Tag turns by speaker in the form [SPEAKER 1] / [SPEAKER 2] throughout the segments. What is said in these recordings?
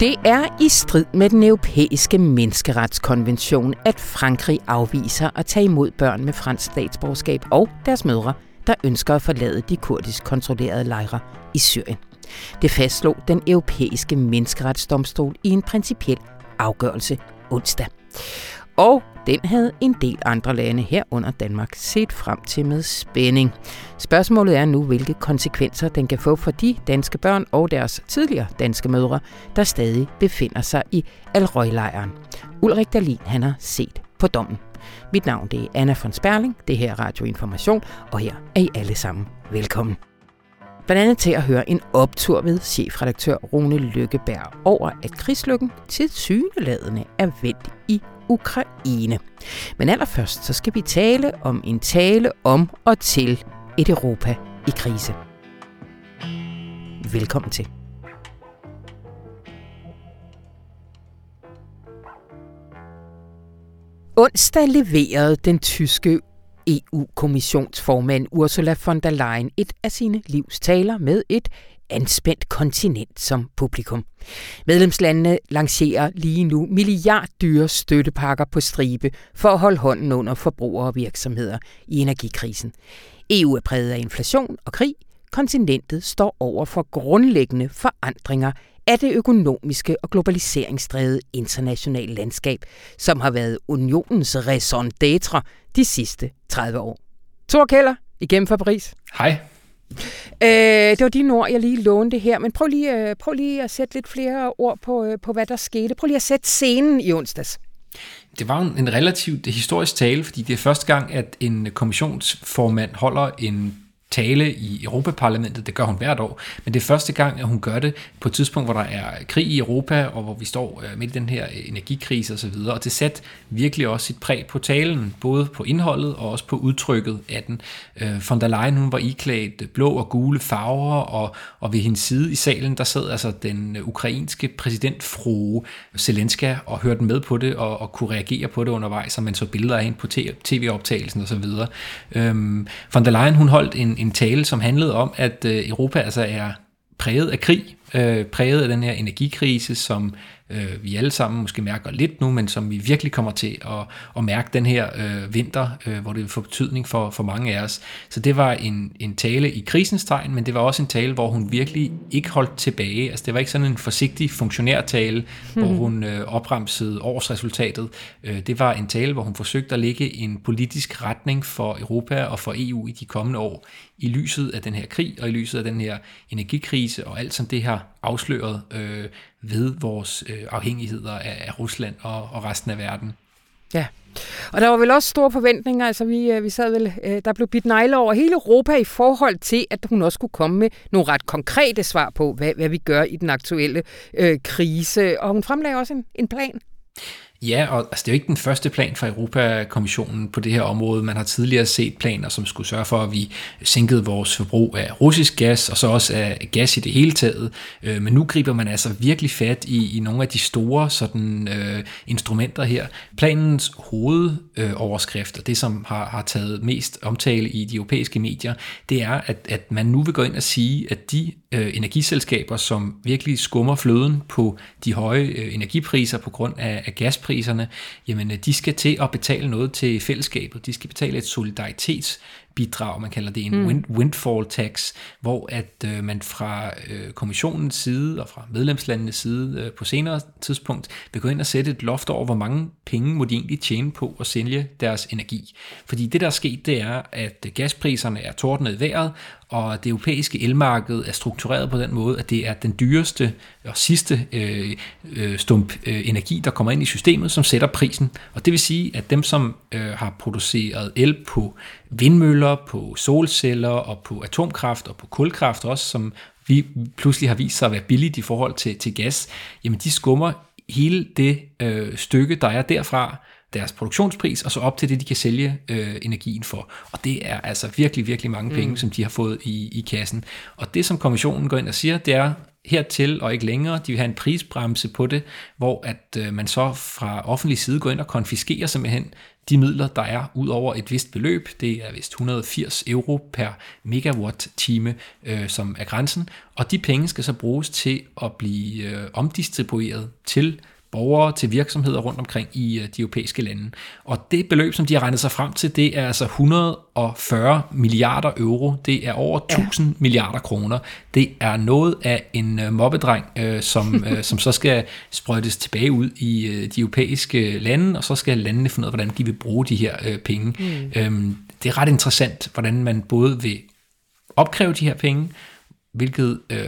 [SPEAKER 1] Det er i strid med den europæiske menneskeretskonvention, at Frankrig afviser at tage imod børn med fransk statsborgerskab og deres mødre, der ønsker at forlade de kurdisk kontrollerede lejre i Syrien. Det fastslog den europæiske menneskeretsdomstol i en principiel afgørelse onsdag. Og den havde en del andre lande herunder Danmark set frem til med spænding. Spørgsmålet er nu, hvilke konsekvenser den kan få for de danske børn og deres tidligere danske mødre, der stadig befinder sig i Alrøjlejren. Ulrik Dahlin, han har set på dommen. Mit navn det er Anna von Sperling, det her er Radioinformation, og her er I alle sammen velkommen. Blandt andet til at høre en optur ved chefredaktør Rune Lykkeberg over, at krigslykken til syneladende er vendt Ukraine. Men allerførst så skal vi tale om en tale om og til et Europa i krise. Velkommen til. Onsdag leverede den tyske EU-kommissionsformand Ursula von der Leyen et af sine livs taler med et anspændt kontinent som publikum. Medlemslandene lancerer lige nu milliarddyre støttepakker på stribe for at holde hånden under forbrugere og virksomheder i energikrisen. EU er præget af inflation og krig. Kontinentet står over for grundlæggende forandringer af det økonomiske og globaliseringsdrevede internationale landskab, som har været unionens raison d'être de sidste 30 år. Thor Keller, igennem fra Paris.
[SPEAKER 2] Hej.
[SPEAKER 1] Øh, det var de ord, jeg lige lånte her, men prøv lige, øh, prøv lige at sætte lidt flere ord på, øh, på, hvad der skete. Prøv lige at sætte scenen i onsdags.
[SPEAKER 2] Det var en relativt historisk tale, fordi det er første gang, at en kommissionsformand holder en tale i Europaparlamentet. Det gør hun hvert år, men det er første gang, at hun gør det på et tidspunkt, hvor der er krig i Europa, og hvor vi står øh, midt i den her øh, energikrise osv., og, og det satte virkelig også sit præg på talen, både på indholdet og også på udtrykket af den. Øh, von der Leyen, hun var iklædt blå og gule farver, og, og ved hendes side i salen, der sad altså den ukrainske præsident fru Zelenska og hørte med på det, og, og kunne reagere på det undervejs, og man så billeder af hende på tv-optagelsen osv. Øhm, von der Leyen, hun holdt en, en tale, som handlede om, at øh, Europa altså er præget af krig, øh, præget af den her energikrise, som øh, vi alle sammen måske mærker lidt nu, men som vi virkelig kommer til at, at mærke den her øh, vinter, øh, hvor det vil få betydning for, for mange af os. Så det var en, en tale i krisens tegn, men det var også en tale, hvor hun virkelig ikke holdt tilbage. Altså det var ikke sådan en forsigtig funktionærtale, mm. hvor hun øh, opremsede årsresultatet. Øh, det var en tale, hvor hun forsøgte at lægge en politisk retning for Europa og for EU i de kommende år, i lyset af den her krig og i lyset af den her energikrise og alt som det har afsløret øh, ved vores øh, afhængigheder af, af Rusland og, og resten af verden.
[SPEAKER 1] Ja, og der var vel også store forventninger, altså vi, øh, vi sad vel, øh, der blev bidt negle over hele Europa i forhold til, at hun også kunne komme med nogle ret konkrete svar på, hvad, hvad vi gør i den aktuelle øh, krise. Og hun fremlagde også en, en plan.
[SPEAKER 2] Ja, og altså, det er jo ikke den første plan fra Europakommissionen på det her område. Man har tidligere set planer, som skulle sørge for, at vi sænkede vores forbrug af russisk gas, og så også af gas i det hele taget. Øh, men nu griber man altså virkelig fat i, i nogle af de store sådan, øh, instrumenter her. Planens hovedoverskrift, og det som har, har taget mest omtale i de europæiske medier, det er, at, at man nu vil gå ind og sige, at de øh, energiselskaber, som virkelig skummer fløden på de høje øh, energipriser på grund af, af gaspriserne, jamen øh, de skal til at betale noget til fællesskabet. De skal betale et solidaritets bidrag, man kalder det en mm. windfall tax, hvor at øh, man fra øh, kommissionens side og fra medlemslandenes side øh, på senere tidspunkt vil gå ind og sætte et loft over, hvor mange penge må de egentlig tjene på at sælge deres energi. Fordi det, der er sket, det er, at gaspriserne er tordnet i vejret, og det europæiske elmarked er struktureret på den måde, at det er den dyreste og sidste øh, øh, stump øh, energi, der kommer ind i systemet, som sætter prisen. Og det vil sige, at dem, som øh, har produceret el på vindmøller, på solceller og på atomkraft og på kulkraft også, som vi pludselig har vist sig at være billigt i forhold til, til gas, jamen de skummer hele det øh, stykke, der er derfra, deres produktionspris, og så op til det, de kan sælge øh, energien for. Og det er altså virkelig, virkelig mange penge, mm. som de har fået i, i kassen. Og det, som kommissionen går ind og siger, det er, hertil og ikke længere. De vil have en prisbremse på det, hvor at øh, man så fra offentlig side går ind og konfiskerer simpelthen de midler, der er ud over et vist beløb. Det er vist 180 euro per megawatt-time, øh, som er grænsen. Og de penge skal så bruges til at blive øh, omdistribueret til borgere til virksomheder rundt omkring i øh, de europæiske lande. Og det beløb, som de har regnet sig frem til, det er altså 140 milliarder euro. Det er over 1000 ja. milliarder kroner. Det er noget af en øh, mobbedreng, øh, som, som så skal sprøjtes tilbage ud i de europæiske lande, og så skal landene finde ud af, hvordan de vil bruge de her penge. Mm. Øhm, det er ret interessant, hvordan man både vil opkræve de her penge, hvilket øh,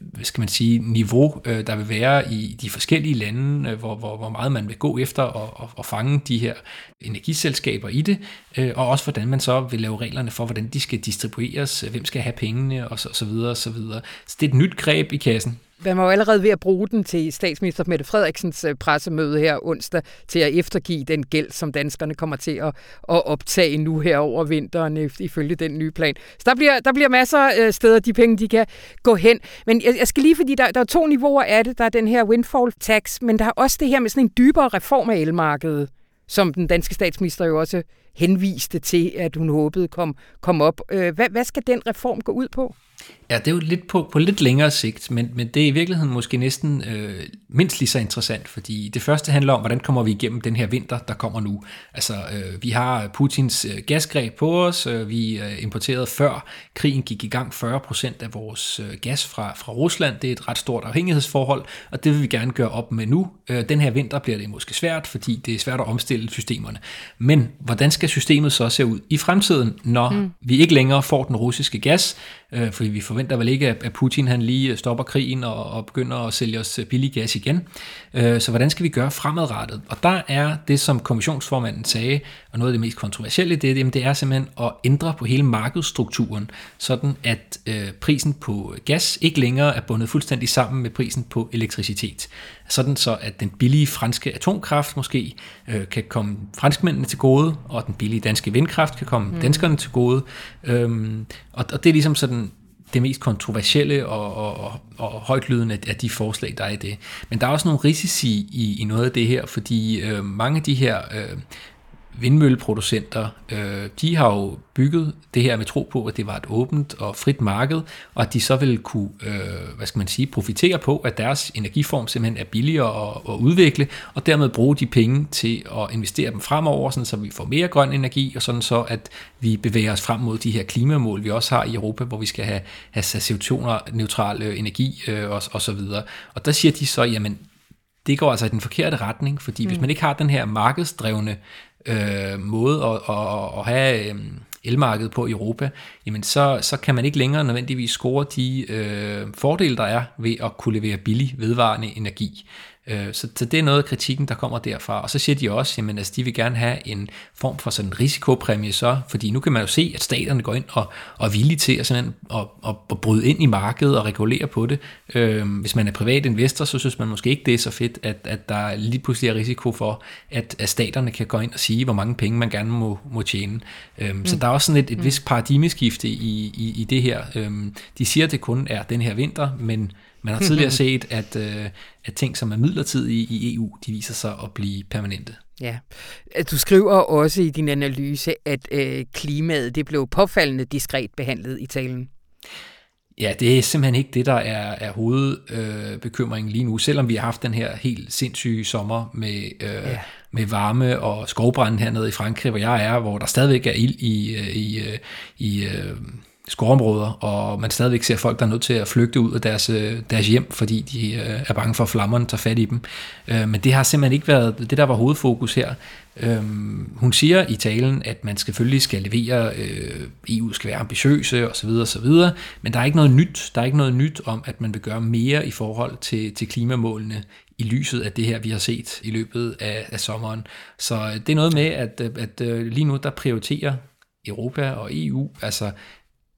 [SPEAKER 2] hvad skal man sige, niveau øh, der vil være i de forskellige lande, øh, hvor, hvor, hvor meget man vil gå efter og, og, og fange de her energiselskaber i det, øh, og også hvordan man så vil lave reglerne for, hvordan de skal distribueres, øh, hvem skal have pengene og så, og så videre og så videre. Så det er et nyt greb i kassen.
[SPEAKER 1] Man var jo allerede ved at bruge den til statsminister Mette Frederiksens øh, pressemøde her onsdag til at eftergive den gæld, som danskerne kommer til at, at optage nu her over vinteren, øh, ifølge den nye plan. Så der bliver, der bliver masser af steder, de penge, de kan gå hen. Men jeg, jeg skal lige, fordi der, der er to niveauer af det. Der er den her windfall tax, men der er også det her med sådan en dybere reform af elmarkedet, som den danske statsminister jo også henviste til, at hun håbede kom, kom op. Hvad, hvad skal den reform gå ud på?
[SPEAKER 2] Ja, det er jo lidt på, på lidt længere sigt, men, men det er i virkeligheden måske næsten øh, mindst lige så interessant, fordi det første handler om, hvordan kommer vi igennem den her vinter, der kommer nu. Altså, øh, vi har Putins øh, gasgreb på os, øh, vi øh, importerede før krigen gik i gang 40% af vores øh, gas fra, fra Rusland, det er et ret stort afhængighedsforhold, og det vil vi gerne gøre op med nu. Øh, den her vinter bliver det måske svært, fordi det er svært at omstille systemerne. Men hvordan skal systemet så se ud i fremtiden, når mm. vi ikke længere får den russiske gas, øh, fordi vi forventer vel ikke, at Putin han lige øh, stopper krigen og, og begynder at sælge os øh, billig gas igen. Øh, så hvordan skal vi gøre fremadrettet? Og der er det, som kommissionsformanden sagde, og noget af det mest kontroversielle, det, er, det er simpelthen at ændre på hele markedsstrukturen, sådan at øh, prisen på gas ikke længere er bundet fuldstændig sammen med prisen på elektricitet. Sådan så, at den billige franske atomkraft måske øh, kan komme franskmændene til gode, og den billige danske vindkraft kan komme mm. danskerne til gode. Øhm, og, og det er ligesom sådan det mest kontroversielle og, og, og, og højtlydende af de forslag, der er i det. Men der er også nogle risici i, i noget af det her, fordi øh, mange af de her øh, vindmølleproducenter, øh, de har jo bygget det her med tro på, at det var et åbent og frit marked, og at de så vil kunne, øh, hvad skal man sige, profitere på, at deres energiform simpelthen er billigere at, at udvikle, og dermed bruge de penge til at investere dem fremover, sådan så vi får mere grøn energi, og sådan så, at vi bevæger os frem mod de her klimamål, vi også har i Europa, hvor vi skal have, have CO2-neutral øh, energi øh, og, og så videre. Og der siger de så, jamen, det går altså i den forkerte retning, fordi mm. hvis man ikke har den her markedsdrevne øh, måde at, at, at have øh, elmarkedet på i Europa, jamen så, så kan man ikke længere nødvendigvis score de øh, fordele, der er ved at kunne levere billig vedvarende energi. Øh, så, så det er noget af kritikken, der kommer derfra. Og så siger de også, at altså, de vil gerne have en form for sådan en risikopræmie så, fordi nu kan man jo se, at staterne går ind og, og er villige til at, sådan, at, at, at bryde ind i markedet og regulere på det. Øh, hvis man er privat investor, så synes man måske ikke, det er så fedt, at, at der lige pludselig er risiko for, at, at staterne kan gå ind og sige, hvor mange penge man gerne må, må tjene. Øh, mm. Så der er også sådan et, et mm. vist paradigmeskifte i, i, i det her. Øh, de siger, at det kun er den her vinter, men man har tidligere set, at, øh, at ting, som er midlertidige i EU, de viser sig at blive permanente.
[SPEAKER 1] Ja, du skriver også i din analyse, at øh, klimaet det blev påfaldende diskret behandlet i talen.
[SPEAKER 2] Ja, det er simpelthen ikke det, der er, er hovedbekymringen øh, lige nu, selvom vi har haft den her helt sindssyge sommer med, øh, ja. med varme og skovbrænde hernede i Frankrig, hvor jeg er, hvor der stadigvæk er ild i, øh, i, øh, i, i skovområder, og man stadigvæk ser folk, der er nødt til at flygte ud af deres, øh, deres hjem, fordi de øh, er bange for, at flammerne tager fat i dem. Øh, men det har simpelthen ikke været det, der var hovedfokus her. Øh, hun siger i talen, at man selvfølgelig skal levere, øh, EU skal være ambitiøse osv. osv., men der er ikke noget nyt. Der er ikke noget nyt om, at man vil gøre mere i forhold til, til klimamålene i lyset af det her, vi har set i løbet af, af sommeren. Så det er noget med, at, at lige nu der prioriterer Europa og EU, altså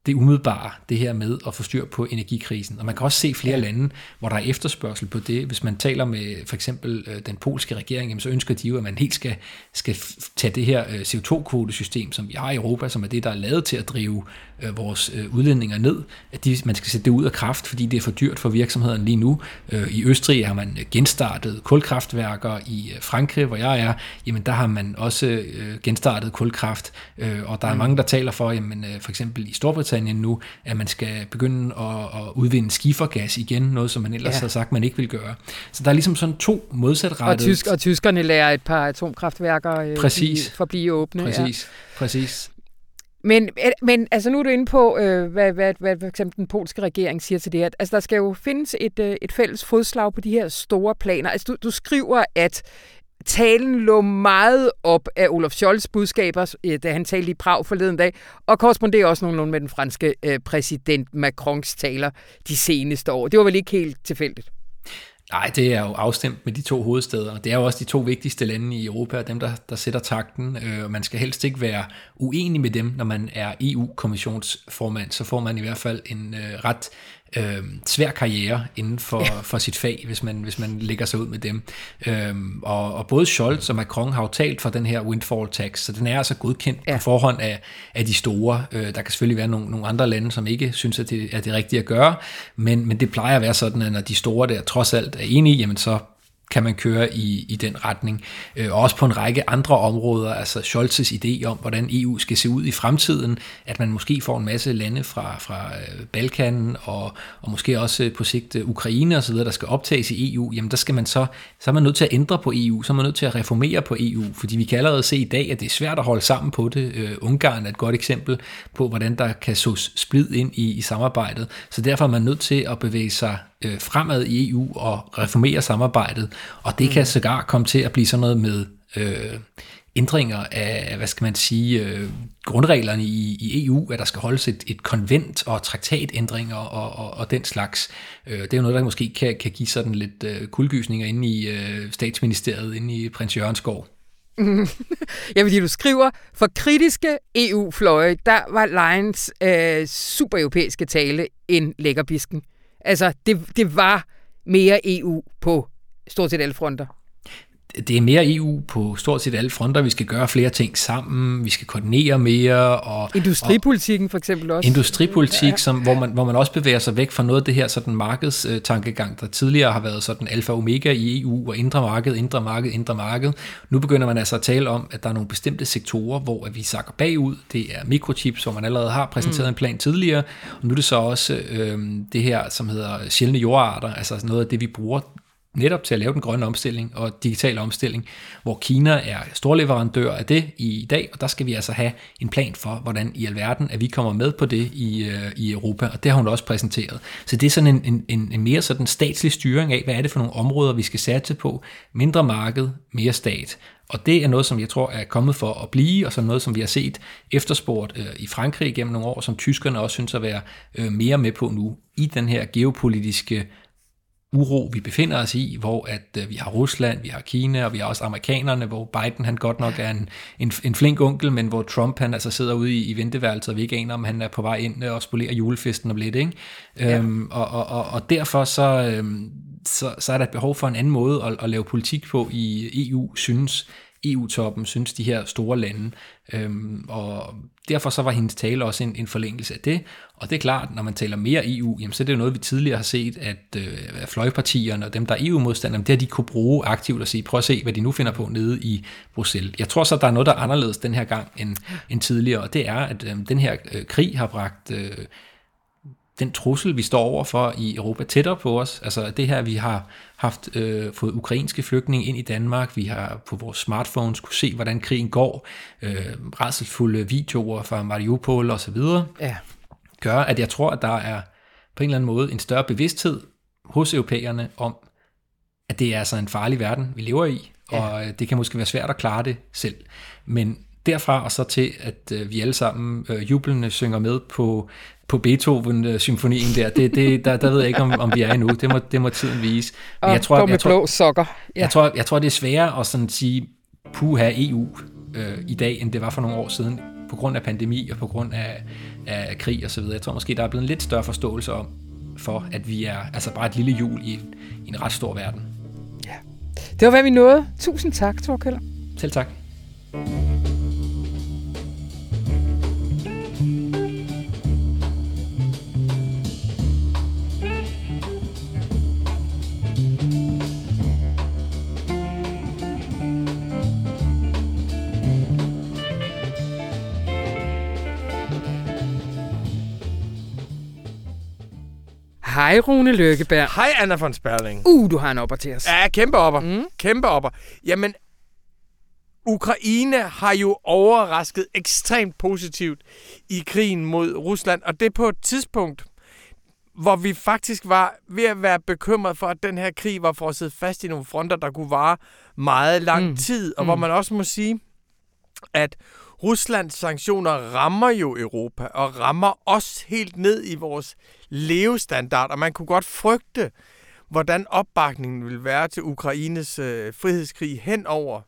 [SPEAKER 2] det umiddelbare, det her med at få styr på energikrisen. Og man kan også se flere ja. lande, hvor der er efterspørgsel på det. Hvis man taler med for eksempel øh, den polske regering, jamen, så ønsker de jo, at man helt skal, skal tage det her øh, CO2-kvotesystem, som vi har i Europa, som er det, der er lavet til at drive øh, vores øh, udledninger ned, at de, man skal sætte det ud af kraft, fordi det er for dyrt for virksomhederne lige nu. Øh, I Østrig har man genstartet kulkraftværker. I Frankrig, hvor jeg er, jamen der har man også øh, genstartet kulkraft. Øh, og der er mm. mange, der taler for, jamen øh, for eksempel i Storbritannien nu, at man skal begynde at, at udvinde skifergas igen, noget som man ellers ja. har sagt, man ikke vil gøre. Så der er ligesom sådan to modsatrettede...
[SPEAKER 1] Og, tysk, og tyskerne lærer et par atomkraftværker øh,
[SPEAKER 2] Præcis.
[SPEAKER 1] forblive åbne.
[SPEAKER 2] Præcis. Ja. Præcis.
[SPEAKER 1] Men, øh, men altså nu er du inde på, øh, hvad, hvad, hvad for eksempel den polske regering siger til det her. Altså der skal jo findes et, øh, et fælles fodslag på de her store planer. Altså du, du skriver, at talen lå meget op af Olaf Scholz budskaber, øh, da han talte i Prag forleden dag, og korresponderer også nogenlunde med den franske øh, præsident Macrons taler de seneste år. Det var vel ikke helt tilfældigt?
[SPEAKER 2] Nej, det er jo afstemt med de to hovedsteder. Det er jo også de to vigtigste lande i Europa, dem der, der sætter takten. Øh, og man skal helst ikke være uenig med dem, når man er EU-kommissionsformand. Så får man i hvert fald en øh, ret øh, svær karriere inden for, ja. for sit fag, hvis man, hvis man lægger sig ud med dem. Øh, og, og både Scholz og Macron har jo talt for den her windfall tax, så den er altså godkendt ja. på forhånd af, af de store. Øh, der kan selvfølgelig være nogle, nogle andre lande, som ikke synes, at det er det rigtige at gøre, men, men det plejer at være sådan, at når de store der trods alt er enige, jamen så kan man køre i, i den retning. Øh, også på en række andre områder, altså Scholzes idé om, hvordan EU skal se ud i fremtiden, at man måske får en masse lande fra, fra øh, Balkan og, og måske også øh, på sigt øh, Ukraine osv., der skal optages i EU, jamen der skal man så, så er man nødt til at ændre på EU, så er man nødt til at reformere på EU, fordi vi kan allerede se i dag, at det er svært at holde sammen på det. Øh, Ungarn er et godt eksempel på, hvordan der kan sås splid ind i, i samarbejdet, så derfor er man nødt til at bevæge sig øh, fremad i EU og reformere samarbejdet, og det mm. kan sågar komme til at blive sådan noget med øh, ændringer af, hvad skal man sige, øh, grundreglerne i, i EU, at der skal holdes et, et konvent og traktatændringer og, og, og den slags. Øh, det er jo noget, der måske kan, kan give sådan lidt øh, kuldgysninger inde i øh, statsministeriet, inde i prins Jørgensgård.
[SPEAKER 1] ja, fordi du skriver, for kritiske EU-fløje, der var Lions øh, super-europæiske tale en lækkerbisken. Altså, det, det var mere EU på stort set alle fronter
[SPEAKER 2] det er mere EU på stort set alle fronter. Vi skal gøre flere ting sammen, vi skal koordinere mere. Og,
[SPEAKER 1] Industripolitikken for eksempel også.
[SPEAKER 2] Industripolitik, ja. som, hvor, man, hvor man også bevæger sig væk fra noget af det her sådan markedstankegang, der tidligere har været sådan alfa og omega i EU, og indre marked, indre marked, indre marked. Nu begynder man altså at tale om, at der er nogle bestemte sektorer, hvor vi sakker bagud. Det er mikrochips, hvor man allerede har præsenteret mm. en plan tidligere, og nu er det så også øh, det her, som hedder sjældne jordarter, altså noget af det, vi bruger netop til at lave den grønne omstilling og digitale omstilling, hvor Kina er storleverandør af det i dag, og der skal vi altså have en plan for, hvordan i alverden, at vi kommer med på det i, øh, i Europa, og det har hun også præsenteret. Så det er sådan en, en, en mere sådan statslig styring af, hvad er det for nogle områder, vi skal satse på. Mindre marked, mere stat. Og det er noget, som jeg tror er kommet for at blive, og som noget, som vi har set efterspurgt øh, i Frankrig gennem nogle år, som tyskerne også synes at være øh, mere med på nu i den her geopolitiske uro, vi befinder os i, hvor at øh, vi har Rusland, vi har Kina, og vi har også amerikanerne, hvor Biden han godt nok er en, en, en flink onkel, men hvor Trump han altså sidder ude i, i venteværelset, og vi ikke aner, om han er på vej ind og spolerer julefesten om lidt. Ikke? Ja. Øhm, og, og, og, og derfor så, øhm, så, så er der et behov for en anden måde at, at lave politik på i EU, synes EU-toppen, synes de her store lande. Øhm, og derfor så var hendes tale også en, en forlængelse af det. Og det er klart, når man taler mere EU, jamen, så er det jo noget, vi tidligere har set, at øh, fløjpartierne og dem, der er EU-modstandere, det har de kunne bruge aktivt og sige, prøv at se, hvad de nu finder på nede i Bruxelles. Jeg tror så, der er noget, der er anderledes den her gang end, end tidligere, og det er, at øh, den her øh, krig har bragt... Øh, den trussel, vi står overfor i Europa, tættere på os. Altså det her, vi har haft øh, fået ukrainske flygtninge ind i Danmark, vi har på vores smartphones kunne se, hvordan krigen går, øh, rædselfulde videoer fra Mariupol og så videre, ja. gør, at jeg tror, at der er på en eller anden måde en større bevidsthed hos europæerne om, at det er altså en farlig verden, vi lever i, ja. og øh, det kan måske være svært at klare det selv. Men derfra og så til, at øh, vi alle sammen øh, jublende synger med på på Beethoven-symfonien der, det, det, der, der ved jeg ikke, om, om vi er endnu. Det må, det må tiden vise.
[SPEAKER 1] Men og jeg tror, med jeg tror, blå sokker.
[SPEAKER 2] Ja. Jeg, tror, jeg tror, det er sværere at sådan sige, puha EU øh, i dag, end det var for nogle år siden. på grund af pandemi og på grund af, af krig og så videre. Jeg tror måske, der er blevet en lidt større forståelse om, for at vi er altså bare et lille hjul i, i en ret stor verden.
[SPEAKER 1] Ja. Det var, hvad vi nåede. Tusind tak, Thor
[SPEAKER 2] Selv tak.
[SPEAKER 1] Hej Rune Løkkeberg.
[SPEAKER 3] Hej Anna von Sperling.
[SPEAKER 1] Uh, du har en opper til os.
[SPEAKER 3] Ja, kæmpe opper. Mm. Kæmpe opper. Jamen, Ukraine har jo overrasket ekstremt positivt i krigen mod Rusland, og det på et tidspunkt, hvor vi faktisk var ved at være bekymret for, at den her krig var for at sidde fast i nogle fronter, der kunne vare meget lang mm. tid, og mm. hvor man også må sige, at Ruslands sanktioner rammer jo Europa, og rammer os helt ned i vores levestandard, og man kunne godt frygte, hvordan opbakningen vil være til Ukraines øh, frihedskrig hen over,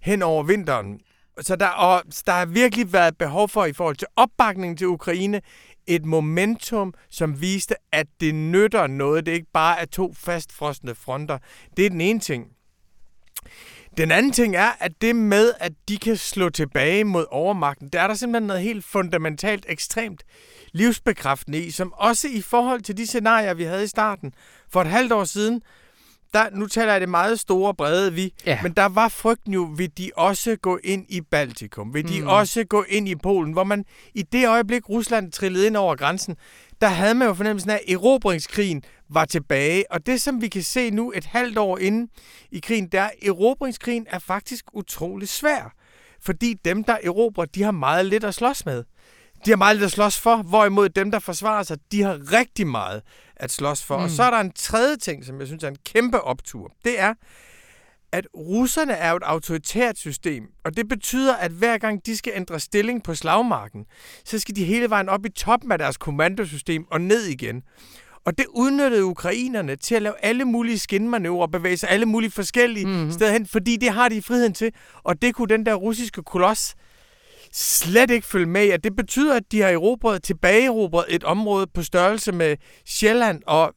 [SPEAKER 3] hen over vinteren. Så der, og der har virkelig været behov for i forhold til opbakningen til Ukraine et momentum, som viste, at det nytter noget. Det er ikke bare er to fastfrosne fronter. Det er den ene ting. Den anden ting er, at det med, at de kan slå tilbage mod overmagten, der er der simpelthen noget helt fundamentalt ekstremt livsbekræftende i, som også i forhold til de scenarier, vi havde i starten for et halvt år siden, der, nu taler jeg det meget store, brede vi, ja. men der var frygten jo, vil de også gå ind i Baltikum? Vil de mm. også gå ind i Polen? Hvor man i det øjeblik, Rusland trillede ind over grænsen, der havde man jo fornemmelsen af, at erobringskrigen var tilbage. Og det, som vi kan se nu et halvt år inden i krigen, der er, erobringskrigen er faktisk utrolig svær. Fordi dem, der erobrer, de har meget lidt at slås med. De har meget lidt at slås for, hvorimod dem, der forsvarer sig, de har rigtig meget at slås for. Mm. Og så er der en tredje ting, som jeg synes er en kæmpe optur. Det er, at russerne er et autoritært system, og det betyder, at hver gang de skal ændre stilling på slagmarken, så skal de hele vejen op i toppen af deres kommandosystem og ned igen. Og det udnyttede ukrainerne til at lave alle mulige skinmanøvrer og bevæge sig alle mulige forskellige mm-hmm. steder hen, fordi det har de friheden til. Og det kunne den der russiske koloss slet ikke følge med i. det betyder, at de har erobret, tilbageerobret et område på størrelse med Sjælland og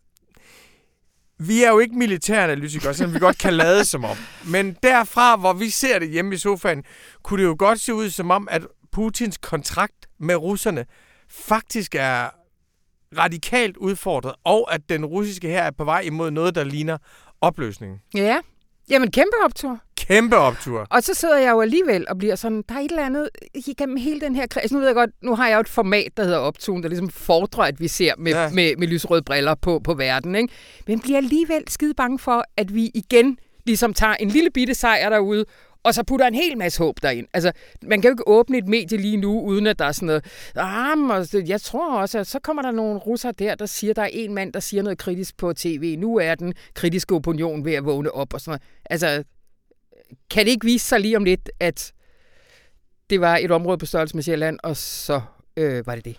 [SPEAKER 3] vi er jo ikke militæranalytikere, selvom vi godt kan lade som om. Men derfra, hvor vi ser det hjemme i sofaen, kunne det jo godt se ud som om, at Putins kontrakt med russerne faktisk er radikalt udfordret, og at den russiske her er på vej imod noget, der ligner opløsning.
[SPEAKER 1] Ja, jamen kæmpe optur.
[SPEAKER 3] Kæmpe optur.
[SPEAKER 1] Og så sidder jeg jo alligevel og bliver sådan, der er et eller andet igennem hele den her kreds. Nu ved jeg godt, nu har jeg jo et format, der hedder optun, der ligesom fordrer, at vi ser med, ja. med, med lysrøde briller på, på verden. Ikke? Men bliver alligevel skide bange for, at vi igen ligesom tager en lille bitte sejr derude, og så putter en hel masse håb derind. Altså, man kan jo ikke åbne et medie lige nu, uden at der er sådan noget, ah, altså, jeg tror også, at så kommer der nogle russer der, der siger, der er en mand, der siger noget kritisk på tv. Nu er den kritiske opinion ved at vågne op og sådan noget. Altså, kan det ikke vise sig lige om lidt, at det var et område på størrelse med Sjælland, og så øh, var det det?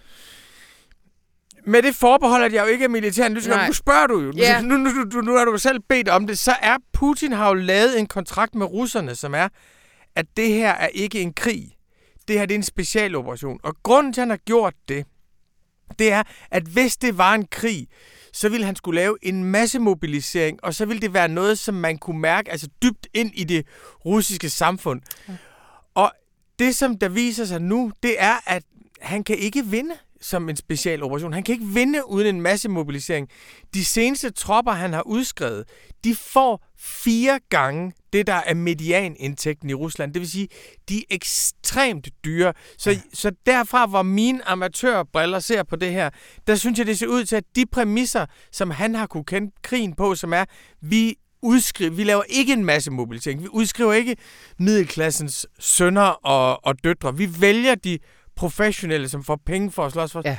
[SPEAKER 3] Med det forbehold, at jeg jo ikke er militæranalytiker, nu spørger du jo. Yeah. Nu, nu, nu, nu har du selv bedt om det. Så er Putin har jo lavet en kontrakt med russerne, som er, at det her er ikke en krig. Det her det er en specialoperation. Og grunden til, at han har gjort det, det er, at hvis det var en krig, så ville han skulle lave en masse mobilisering, og så ville det være noget, som man kunne mærke altså dybt ind i det russiske samfund. Ja. Og det, som der viser sig nu, det er, at han kan ikke vinde som en specialoperation. Han kan ikke vinde uden en masse mobilisering. De seneste tropper, han har udskrevet, de får fire gange det, der er medianindtægten i Rusland. Det vil sige, de er ekstremt dyre. Så, ja. så derfra, hvor mine amatørbriller ser på det her, der synes jeg, det ser ud til, at de præmisser, som han har kunne kende krigen på, som er, vi udskriver, vi laver ikke en masse mobilisering. Vi udskriver ikke middelklassens sønner og, og døtre. Vi vælger de professionelle, som får penge for at slås for ja.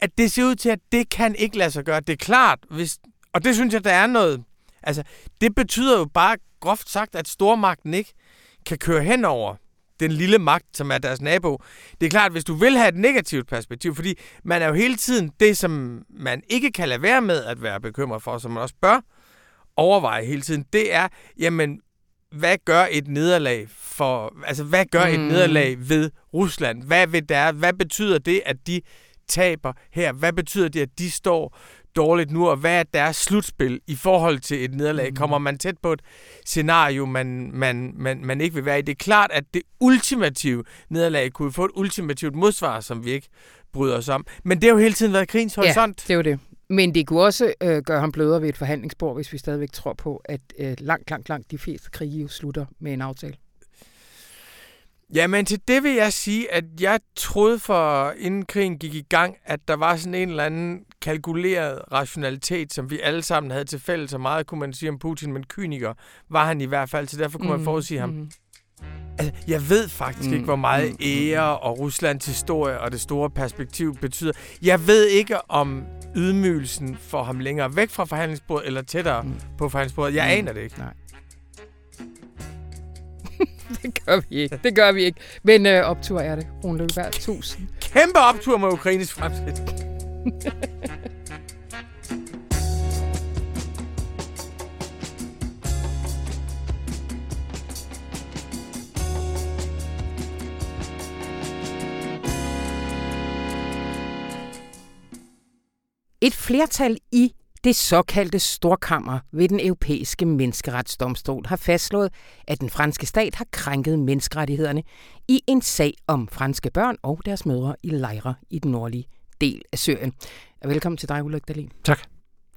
[SPEAKER 3] At det ser ud til, at det kan ikke lade sig gøre. Det er klart, hvis, og det synes jeg, der er noget. Altså, det betyder jo bare groft sagt, at stormagten ikke kan køre hen over den lille magt, som er deres nabo. Det er klart, hvis du vil have et negativt perspektiv, fordi man er jo hele tiden det, som man ikke kan lade være med at være bekymret for, som man også bør overveje hele tiden, det er, jamen, hvad gør et nederlag for, altså hvad gør mm. et nederlag ved Rusland? Hvad, ved der, hvad betyder det, at de taber her? Hvad betyder det, at de står dårligt nu, og hvad er deres slutspil i forhold til et nederlag? Mm. Kommer man tæt på et scenario, man, man, man, man ikke vil være i? Det er klart, at det ultimative nederlag kunne få et ultimativt modsvar, som vi ikke bryder os om. Men det har jo hele tiden været krigens horisont.
[SPEAKER 1] Ja, det er jo det. Men det kunne også øh, gøre ham blødere ved et forhandlingsbord, hvis vi stadigvæk tror på, at øh, langt, langt, langt de fleste krige jo slutter med en aftale.
[SPEAKER 3] Jamen til det vil jeg sige, at jeg troede for inden krigen gik i gang, at der var sådan en eller anden kalkuleret rationalitet, som vi alle sammen havde til fælles, og meget kunne man sige om Putin, men kyniker var han i hvert fald, så derfor kunne mm, man forudsige ham. Mm. Altså, jeg ved faktisk mm, ikke, hvor meget mm, ære og Ruslands historie og det store perspektiv betyder. Jeg ved ikke, om ydmygelsen får ham længere væk fra forhandlingsbordet eller tættere mm. på forhandlingsbordet. Jeg mm. aner det ikke.
[SPEAKER 1] Nej. det gør vi ikke. Det gør vi ikke. Men øh, optur er det. Rune Løkkeberg, tusind.
[SPEAKER 3] Kæmpe optur med Ukraines fremskridt.
[SPEAKER 1] Et flertal i det såkaldte storkammer ved den europæiske menneskeretsdomstol har fastslået, at den franske stat har krænket menneskerettighederne i en sag om franske børn og deres mødre i lejre i den nordlige del af Syrien. Velkommen til dig, Ulrik Dahlin.
[SPEAKER 4] Tak.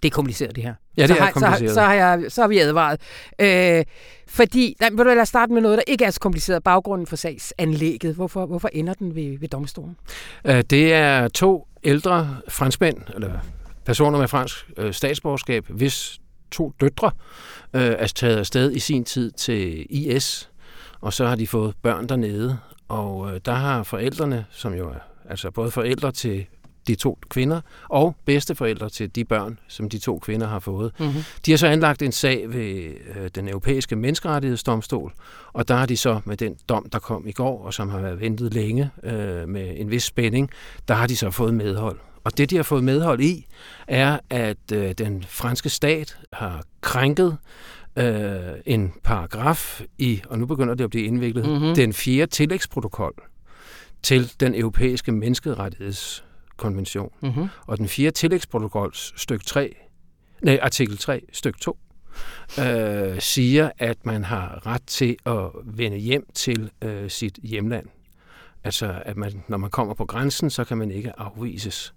[SPEAKER 1] Det er kompliceret, det her.
[SPEAKER 4] Ja, det så er har, kompliceret.
[SPEAKER 1] Så, så, har jeg, så har vi advaret. Øh, fordi, nej, vil du lade starte med noget, der ikke er så kompliceret. Baggrunden for sagsanlægget. Hvorfor, hvorfor ender den ved, ved domstolen?
[SPEAKER 4] Øh, det er to ældre franskmænd, eller personer med fransk øh, statsborgerskab, hvis to døtre øh, er taget afsted i sin tid til IS, og så har de fået børn dernede. Og øh, der har forældrene, som jo er altså både forældre til de to kvinder, og bedsteforældre til de børn, som de to kvinder har fået. Mm-hmm. De har så anlagt en sag ved øh, den europæiske menneskerettighedsdomstol, og der har de så med den dom, der kom i går, og som har været ventet længe øh, med en vis spænding, der har de så fået medhold. Og det, de har fået medhold i, er, at øh, den franske stat har krænket øh, en paragraf i, og nu begynder det at blive indviklet, mm-hmm. den fjerde tillægsprotokol til den europæiske menneskerettighedskonvention. Mm-hmm. Og den fjerde tillægsprotokols stykke 3, nej, artikel 3, stykke 2, øh, siger, at man har ret til at vende hjem til øh, sit hjemland. Altså, at man, når man kommer på grænsen, så kan man ikke afvises.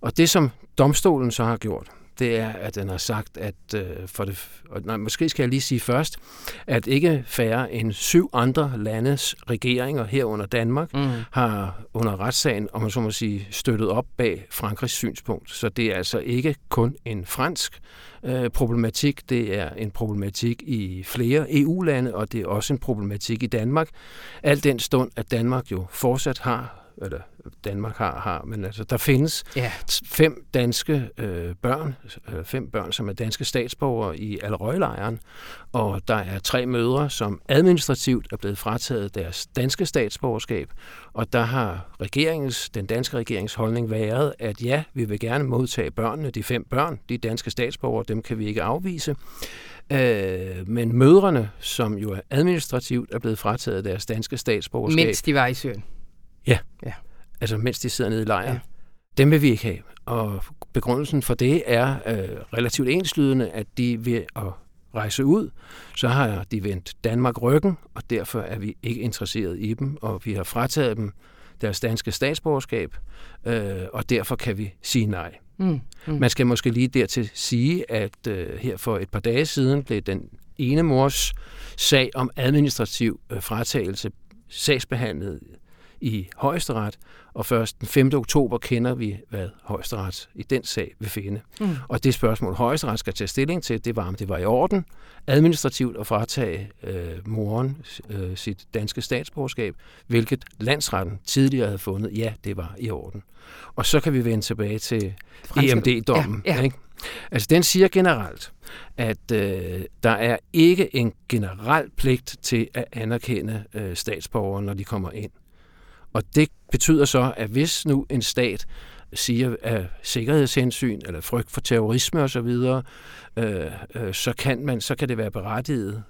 [SPEAKER 4] Og det, som domstolen så har gjort, det er, at den har sagt, at øh, for det, og nej, måske skal jeg lige sige først, at ikke færre end syv andre landes regeringer herunder Danmark mm. har under retssagen, om man så må sige, støttet op bag Frankrigs synspunkt. Så det er altså ikke kun en fransk øh, problematik, det er en problematik i flere EU-lande, og det er også en problematik i Danmark. Alt den stund, at Danmark jo fortsat har eller Danmark har, har men altså, der findes ja. fem danske øh, børn, øh, fem børn, som er danske statsborgere i Allerøjlejren, og der er tre mødre, som administrativt er blevet frataget deres danske statsborgerskab, og der har regeringens, den danske regerings holdning været, at ja, vi vil gerne modtage børnene, de fem børn, de danske statsborgere, dem kan vi ikke afvise, Øh, men mødrene, som jo administrativt er blevet frataget deres danske statsborgerskab...
[SPEAKER 1] Mens de var i Syrien.
[SPEAKER 4] Ja. ja. Altså mens de sidder nede i lejren. Ja. Dem vil vi ikke have. Og begrundelsen for det er øh, relativt enslydende, at de ved at rejse ud, så har de vendt Danmark ryggen, og derfor er vi ikke interesseret i dem, og vi har frataget dem deres danske statsborgerskab, øh, og derfor kan vi sige nej. Mm, mm. Man skal måske lige dertil sige, at øh, her for et par dage siden blev den ene mors sag om administrativ øh, fratagelse sagsbehandlet i højesteret, og først den 5. oktober kender vi, hvad højesteret i den sag vil finde. Mm. Og det spørgsmål, højesteret skal tage stilling til, det var, om det var i orden administrativt at fratage øh, moren øh, sit danske statsborgerskab, hvilket landsretten tidligere havde fundet, ja, det var i orden. Og så kan vi vende tilbage til EMD-dommen. Ja, ja. Ikke? Altså, den siger generelt, at øh, der er ikke en generel pligt til at anerkende øh, statsborgere, når de kommer ind. Og det betyder så, at hvis nu en stat siger af sikkerhedshensyn eller frygt for terrorisme osv., øh, øh, så kan man så kan det være berettiget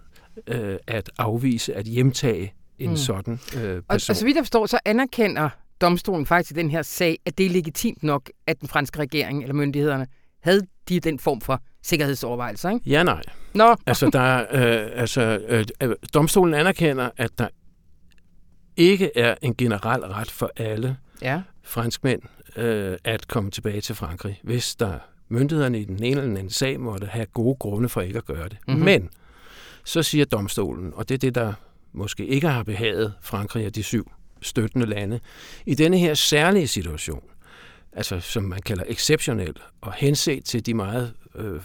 [SPEAKER 4] øh, at afvise, at hjemtage en mm. sådan øh, person.
[SPEAKER 1] Og, og så vidt jeg forstår, så anerkender domstolen faktisk i den her sag, at det er legitimt nok, at den franske regering eller myndighederne havde de den form for sikkerhedsovervejelser, ikke?
[SPEAKER 4] Ja, nej.
[SPEAKER 1] Nå.
[SPEAKER 4] Altså, der, er, øh, altså øh, øh, domstolen anerkender, at der ikke er en generel ret for alle
[SPEAKER 1] ja.
[SPEAKER 4] franskmænd øh, at komme tilbage til Frankrig, hvis der myndighederne i den ene eller den anden sag måtte have gode grunde for ikke at gøre det. Mm-hmm. Men så siger domstolen, og det er det, der måske ikke har behaget Frankrig og de syv støttende lande, i denne her særlige situation, altså som man kalder exceptionel, og henset til de meget øh,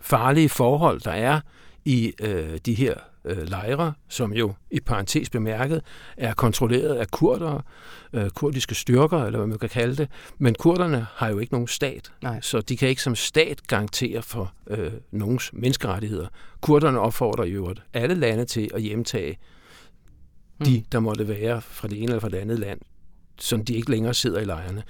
[SPEAKER 4] farlige forhold, der er i øh, de her øh, lejre, som jo i parentes bemærket er kontrolleret af kurder, øh, kurdiske styrker, eller hvad man kan kalde det. Men kurderne har jo ikke nogen stat,
[SPEAKER 1] Nej.
[SPEAKER 4] så de kan ikke som stat garantere for øh, nogens menneskerettigheder. Kurderne opfordrer jo alle lande til at hjemtage de, mm. der måtte være fra det ene eller fra det andet land, så de ikke længere sidder i lejrene.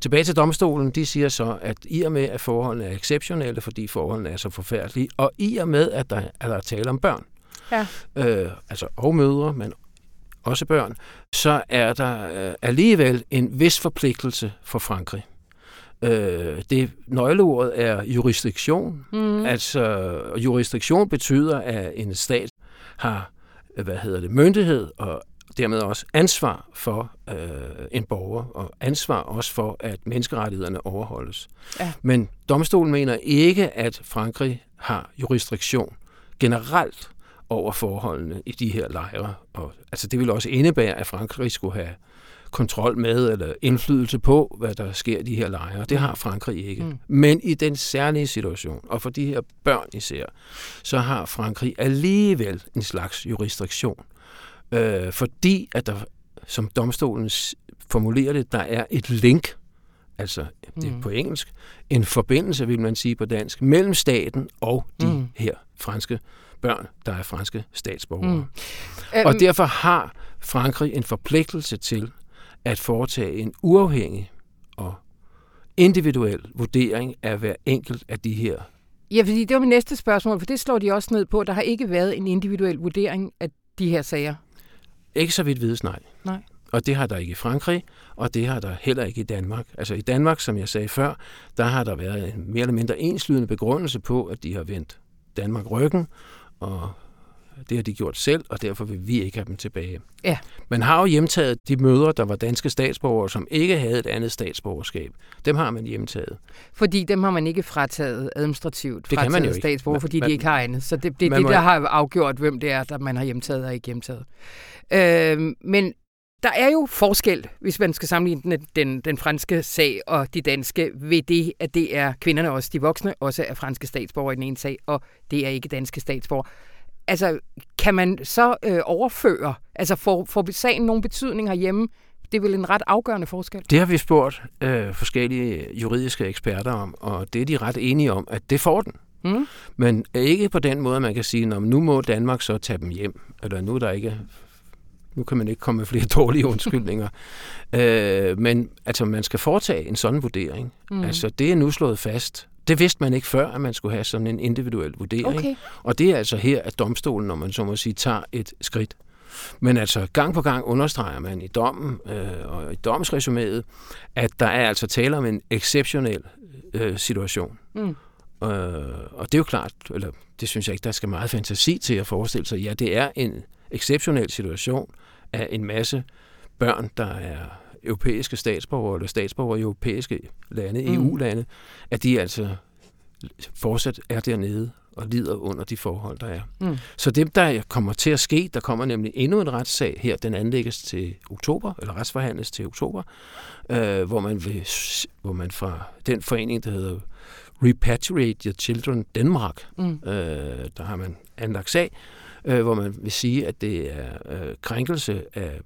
[SPEAKER 4] Tilbage til domstolen, de siger så, at i og med, at forholdene er exceptionelle, fordi forholdene er så forfærdelige, og i og med, at der, at der er tale om børn,
[SPEAKER 1] ja.
[SPEAKER 4] øh, altså og mødre, men også børn, så er der øh, alligevel en vis forpligtelse for Frankrig. Øh, det nøgleordet er jurisdiktion. Mm. Altså, jurisdiktion betyder, at en stat har hvad hedder det, myndighed og dermed også ansvar for øh, en borger, og ansvar også for, at menneskerettighederne overholdes.
[SPEAKER 1] Ja.
[SPEAKER 4] Men domstolen mener ikke, at Frankrig har jurisdiktion generelt over forholdene i de her lejre. Og, altså det vil også indebære, at Frankrig skulle have kontrol med eller indflydelse på, hvad der sker i de her lejre. Det har Frankrig ikke. Mm. Men i den særlige situation, og for de her børn især, så har Frankrig alligevel en slags jurisdiktion. Øh, fordi at der, som domstolen formulerer det, der er et link, altså det mm. på engelsk, en forbindelse, vil man sige på dansk, mellem staten og de mm. her franske børn, der er franske statsborgere. Mm. Og um, derfor har Frankrig en forpligtelse til at foretage en uafhængig og individuel vurdering af hver enkelt af de her.
[SPEAKER 1] Ja, fordi det var mit næste spørgsmål, for det slår de også ned på. Der har ikke været en individuel vurdering af de her sager.
[SPEAKER 4] Ikke så vidt vides, nej.
[SPEAKER 1] Nej.
[SPEAKER 4] Og det har der ikke i Frankrig, og det har der heller ikke i Danmark. Altså i Danmark, som jeg sagde før, der har der været en mere eller mindre enslydende begrundelse på, at de har vendt Danmark ryggen, og det har de gjort selv, og derfor vil vi ikke have dem tilbage.
[SPEAKER 1] Ja.
[SPEAKER 4] Man har jo hjemtaget de mødre, der var danske statsborgere, som ikke havde et andet statsborgerskab. Dem har man hjemtaget.
[SPEAKER 1] Fordi dem har man ikke frataget administrativt
[SPEAKER 4] det kan man jo
[SPEAKER 1] statsborger, fordi man, de ikke har andet. Så det, det er det, der har afgjort, hvem det er, der man har hjemtaget og ikke hjemtaget. Øh, men der er jo forskel, hvis man skal sammenligne den, den, den franske sag og de danske, ved det, at det er kvinderne også, de voksne, også er franske statsborgere i den ene sag, og det er ikke danske statsborgere altså, kan man så øh, overføre, altså får, får sagen nogen betydning herhjemme? Det er vel en ret afgørende forskel?
[SPEAKER 4] Det har vi spurgt øh, forskellige juridiske eksperter om, og det er de ret enige om, at det får den. Mm. Men ikke på den måde, man kan sige, at nu må Danmark så tage dem hjem, eller nu er der ikke nu kan man ikke komme med flere dårlige undskyldninger. øh, men altså, man skal foretage en sådan vurdering. Mm. Altså, det er nu slået fast. Det vidste man ikke før, at man skulle have sådan en individuel vurdering.
[SPEAKER 1] Okay.
[SPEAKER 4] Og det er altså her, at domstolen, når man så må sige, tager et skridt. Men altså gang på gang understreger man i dommen øh, og i domsresuméet, at der er altså tale om en exceptionel øh, situation. Mm. Øh, og det er jo klart, eller det synes jeg ikke, der skal meget fantasi til at forestille sig. Ja, det er en exceptionel situation af en masse børn, der er europæiske statsborgere eller statsborgere i europæiske lande, mm. EU-lande, at de altså fortsat er dernede og lider under de forhold, der er. Mm. Så det, der kommer til at ske, der kommer nemlig endnu en retssag her, den anlægges til oktober, eller retsforhandles til oktober, øh, hvor, man vil, hvor man fra den forening, der hedder Repatriate Your Children Denmark, mm. øh, der har man anlagt sag, øh, hvor man vil sige, at det er øh, krænkelse af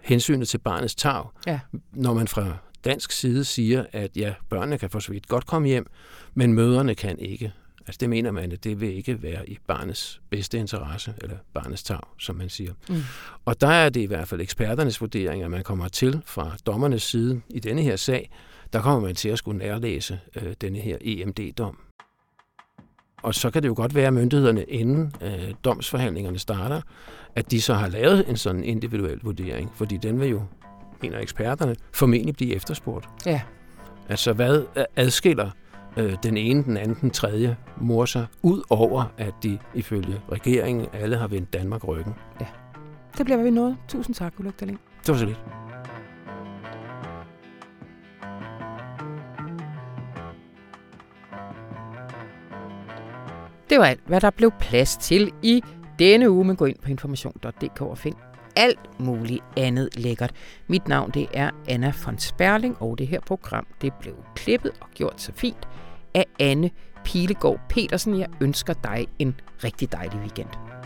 [SPEAKER 4] hensynet til barnets tag,
[SPEAKER 1] ja.
[SPEAKER 4] når man fra dansk side siger, at ja, børnene kan for så vidt godt komme hjem, men møderne kan ikke. Altså det mener man, at det vil ikke være i barnets bedste interesse, eller barnets tag, som man siger. Mm. Og der er det i hvert fald eksperternes vurdering, at man kommer til fra dommernes side i denne her sag, der kommer man til at skulle nærlæse øh, denne her EMD-dom. Og så kan det jo godt være, at myndighederne inden øh, domsforhandlingerne starter, at de så har lavet en sådan individuel vurdering, fordi den vil jo, en af eksperterne, formentlig blive efterspurgt.
[SPEAKER 1] Ja.
[SPEAKER 4] Altså, hvad adskiller øh, den ene, den anden, den tredje mor sig, ud over at de ifølge regeringen alle har vendt Danmark ryggen?
[SPEAKER 1] Ja. Det bliver vi nået. Tusind tak, Ulrik Dahlin.
[SPEAKER 4] Det var så lidt.
[SPEAKER 1] Det var alt, hvad der blev plads til i denne uge. Men gå ind på information.dk og find alt muligt andet lækkert. Mit navn det er Anna von Sperling, og det her program det blev klippet og gjort så fint af Anne Pilegaard Petersen. Jeg ønsker dig en rigtig dejlig weekend.